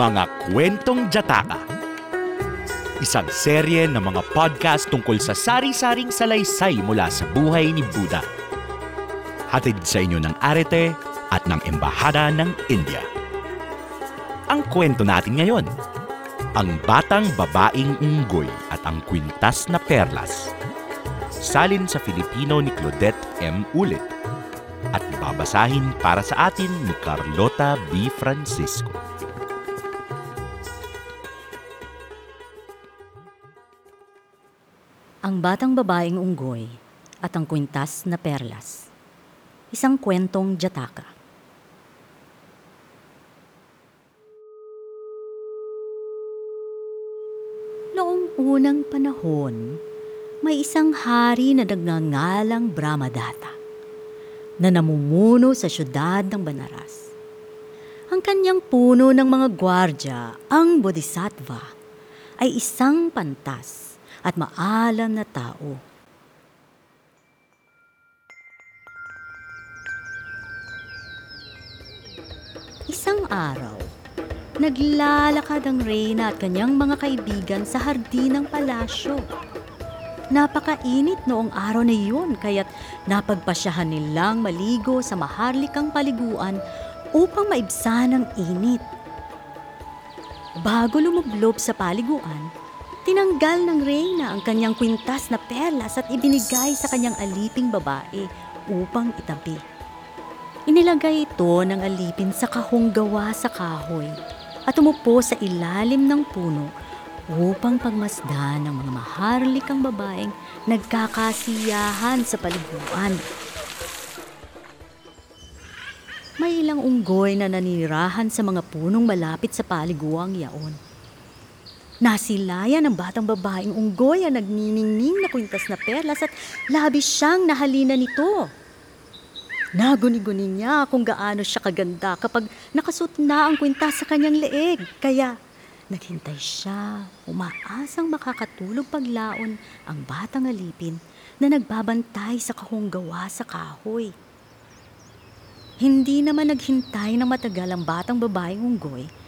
Mga Kwentong Jataka Isang serye ng mga podcast tungkol sa sari-saring salaysay mula sa buhay ni Buddha. Hatid sa inyo ng Arete at ng Embahada ng India. Ang kwento natin ngayon, ang batang babaeng unggoy at ang kwintas na perlas. Salin sa Filipino ni Claudette M. Ulit at babasahin para sa atin ni Carlota B. Francisco. Ang Batang Babaeng Unggoy at ang Kwintas na Perlas. Isang kwentong Jataka. Noong unang panahon, may isang hari na nagngangalang Brahmadatta na namumuno sa syudad ng Banaras. Ang kanyang puno ng mga gwardya, ang Bodhisattva, ay isang pantas at maalam na tao. Isang araw, naglalakad ang Reyna at kanyang mga kaibigan sa hardin ng palasyo. Napakainit noong araw na iyon kaya't napagpasyahan nilang maligo sa maharlikang paliguan upang maibsan ang init. Bago lumublob sa paliguan, tinanggal ng Reyna ang kanyang kwintas na perlas at ibinigay sa kanyang aliping babae upang itabi. Inilagay ito ng alipin sa kahong gawa sa kahoy at umupo sa ilalim ng puno upang pagmasdan ng mga maharlikang babaeng nagkakasiyahan sa paliguan. May ilang unggoy na nanirahan sa mga punong malapit sa paliguang yaon. Nasilayan ng batang babaeng unggoy ang nagniningning na kwintas na perlas at labis siyang nahalina nito. Naguni-guni niya kung gaano siya kaganda kapag nakasuot na ang kwintas sa kanyang leeg. Kaya naghintay siya, umaasang makakatulog paglaon ang batang alipin na nagbabantay sa kahong gawa sa kahoy. Hindi naman naghintay ng matagal ang batang babaeng unggoy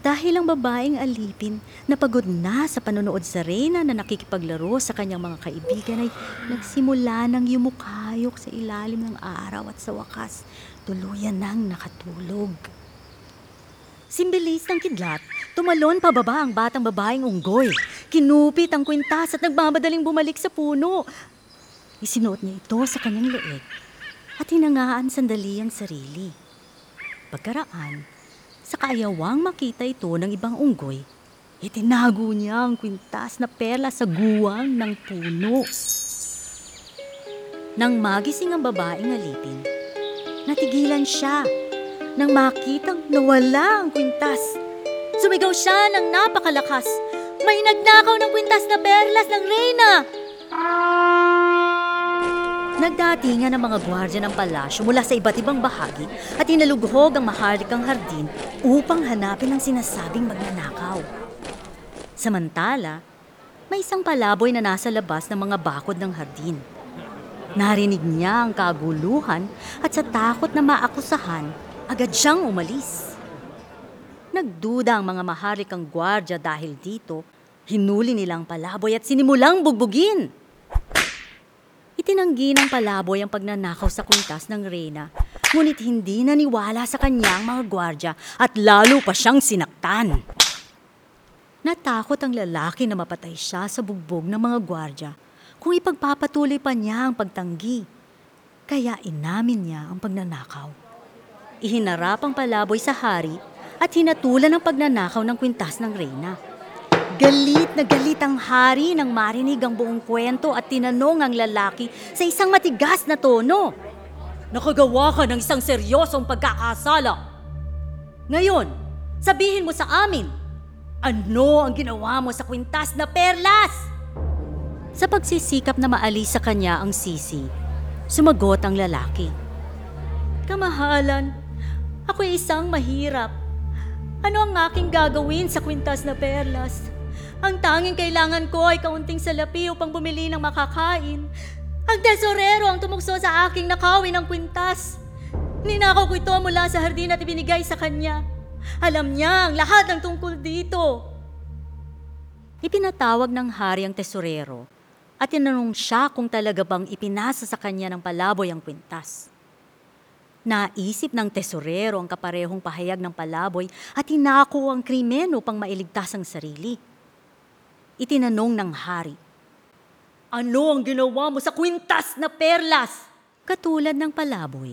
dahil ang babaeng alipin na pagod na sa panonood sa reyna na nakikipaglaro sa kanyang mga kaibigan ay nagsimula ng yumukayok sa ilalim ng araw at sa wakas tuluyan nang nakatulog. Simbilis ng kidlat, tumalon pababa ang batang babaeng unggoy. Kinupit ang kwintas at nagmamadaling bumalik sa puno. Isinuot niya ito sa kanyang leeg at hinangaan sandali ang sarili. Pagkaraan, sa kaayawang makita ito ng ibang unggoy, itinago niya ang kwintas na perla sa guwang ng puno. Nang magising ang babaeng alipin, natigilan siya nang makitang nawala ang kwintas. Sumigaw siya ng napakalakas. May nagnakaw ng kwintas na perlas ng reyna! Nagdatingan ang mga gwardya ng palasyo mula sa iba't ibang bahagi at inalughog ang maharlikang hardin upang hanapin ang sinasabing magnanakaw. Samantala, may isang palaboy na nasa labas ng mga bakod ng hardin. Narinig niya ang kaguluhan at sa takot na maakusahan, agad siyang umalis. Nagduda ang mga maharlikang gwardya dahil dito, hinuli nilang palaboy at sinimulang bugbugin. Itinanggi ng palaboy ang pagnanakaw sa kwintas ng reyna, ngunit hindi naniwala sa kanyang mga gwardya at lalo pa siyang sinaktan. Natakot ang lalaki na mapatay siya sa bugbog ng mga gwardya kung ipagpapatuloy pa niya ang pagtanggi. Kaya inamin niya ang pagnanakaw. Ihinarap ang palaboy sa hari at hinatulan ang pagnanakaw ng kwintas ng reyna. Galit na galit ang hari nang marinig ang buong kwento at tinanong ang lalaki sa isang matigas na tono. Nakagawa ka ng isang seryosong pagkakasala. Ngayon, sabihin mo sa amin, ano ang ginawa mo sa kwintas na perlas? Sa pagsisikap na maalis sa kanya ang sisi, sumagot ang lalaki. Kamahalan, ako'y isang mahirap. Ano ang aking gagawin sa kwintas na perlas? Ang tanging kailangan ko ay kaunting salapi upang bumili ng makakain. Ang tesorero ang tumukso sa aking nakawin ng kwintas. Ninakaw ko ito mula sa hardin at ibinigay sa kanya. Alam niya ang lahat ng tungkol dito. Ipinatawag ng hari ang tesorero at tinanong siya kung talaga bang ipinasa sa kanya ng palaboy ang kwintas. Naisip ng tesorero ang kaparehong pahayag ng palaboy at tinako ang krimen upang mailigtas ang sarili. Itinanong ng hari, Ano ang ginawa mo sa kwintas na perlas? Katulad ng palaboy,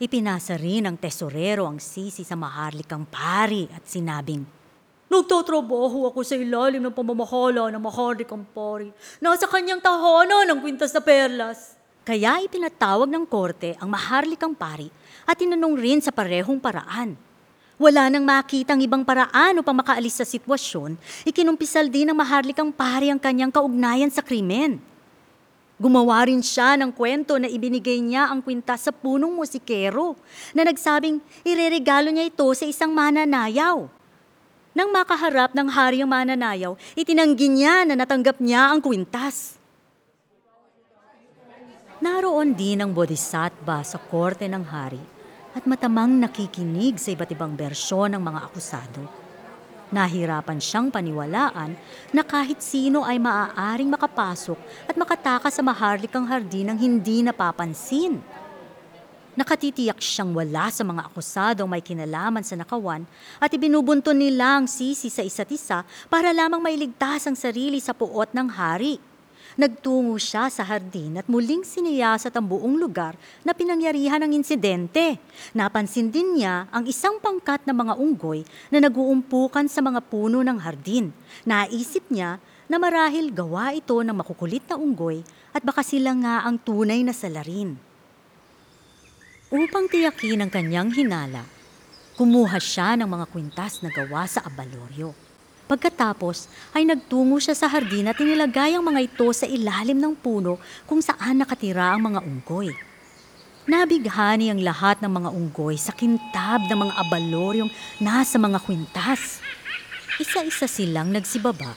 ipinasa rin ng tesorero ang sisi sa maharlikang pari at sinabing, Nagtatrabaho ako sa ilalim ng pamamahala ng maharlikang pari. Nasa kanyang tahanan ang kwintas na perlas. Kaya ipinatawag ng korte ang maharlikang pari at tinanong rin sa parehong paraan. Wala nang makitang ibang paraan upang makaalis sa sitwasyon, ikinumpisal din ng maharlikang pari ang kanyang kaugnayan sa krimen. Gumawa rin siya ng kwento na ibinigay niya ang kwintas sa punong musikero na nagsabing ireregalo niya ito sa isang mananayaw. Nang makaharap ng hari ang mananayaw, itinanggi niya na natanggap niya ang kwintas. Naroon din ang bodhisattva sa korte ng hari at matamang nakikinig sa iba't ibang bersyon ng mga akusado. Nahirapan siyang paniwalaan na kahit sino ay maaaring makapasok at makatakas sa maharlikang hardin ng hindi napapansin. Nakatitiyak siyang wala sa mga akusadong may kinalaman sa nakawan at ibinubunton nila ang sisi sa isa't isa para lamang mailigtas ang sarili sa puot ng hari. Nagtungo siya sa hardin at muling siniyasat ang buong lugar na pinangyarihan ng insidente. Napansin din niya ang isang pangkat ng mga unggoy na naguumpukan sa mga puno ng hardin. Naisip niya na marahil gawa ito ng makukulit na unggoy at baka sila nga ang tunay na salarin. Upang tiyakin ang kanyang hinala, kumuha siya ng mga kwintas na gawa sa abaloryo. Pagkatapos ay nagtungo siya sa hardin at inilagay ang mga ito sa ilalim ng puno kung saan nakatira ang mga unggoy. Nabighani ang lahat ng mga unggoy sa kintab ng mga abaloryong nasa mga kwintas. Isa-isa silang nagsibaba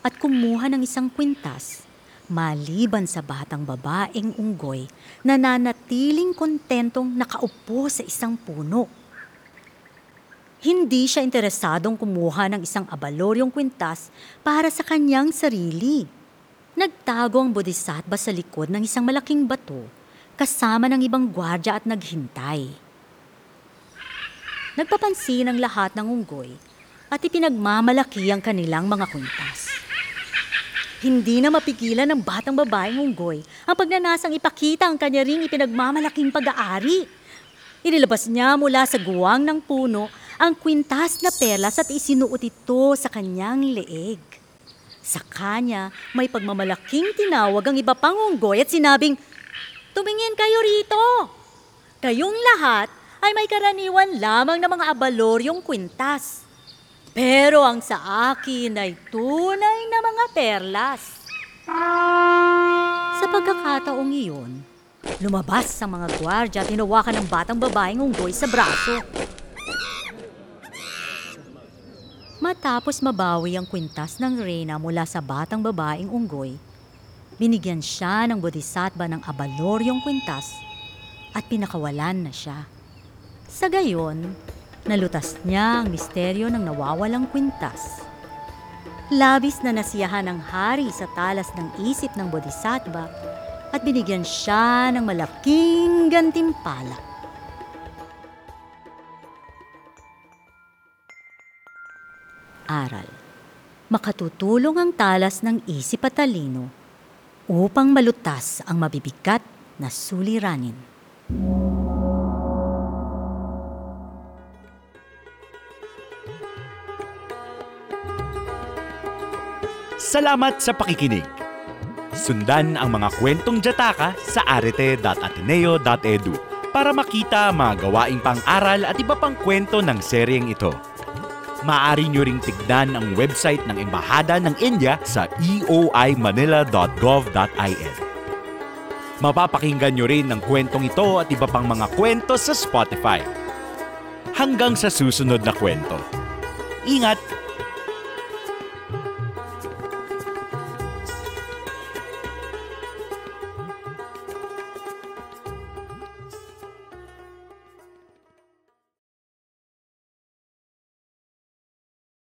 at kumuha ng isang kwintas maliban sa batang babaeng unggoy na nanatiling kontentong nakaupo sa isang puno. Hindi siya interesadong kumuha ng isang abaloryong kwintas para sa kanyang sarili. Nagtago ang bodhisattva sa likod ng isang malaking bato kasama ng ibang gwardya at naghintay. Nagpapansin ang lahat ng unggoy at ipinagmamalaki ang kanilang mga kwintas. Hindi na mapigilan ng batang babaeng unggoy ang pagnanasang ipakita ang kanya ring ipinagmamalaking pag-aari. Inilabas niya mula sa guwang ng puno ang kwintas na perlas at isinuot ito sa kanyang leeg. Sa kanya, may pagmamalaking tinawag ang iba pang unggoy at sinabing, Tumingin kayo rito! Kayong lahat ay may karaniwan lamang ng mga abaloryong kwintas. Pero ang sa akin ay tunay na mga perlas. Sa pagkakataong iyon, lumabas ang mga gwardya at hinawakan ng batang babaeng unggoy sa braso. Matapos mabawi ang kwintas ng reyna mula sa batang babaeng unggoy, binigyan siya ng bodhisattva ng abaloryong kwintas at pinakawalan na siya. Sa gayon, nalutas niya ang misteryo ng nawawalang kwintas. Labis na nasiyahan ng hari sa talas ng isip ng bodhisattva at binigyan siya ng malaking gantimpala. Makatutulong ang talas ng isip at talino upang malutas ang mabibigat na suliranin. Salamat sa pakikinig. Sundan ang mga kwentong Jataka sa arete.ateneo.edu para makita mga gawaing pang-aral at iba pang kwento ng seryeng ito. Maaari nyo ring tignan ang website ng Embahada ng India sa eoimanila.gov.in. Mapapakinggan nyo rin ang kwentong ito at iba pang mga kwento sa Spotify. Hanggang sa susunod na kwento. Ingat!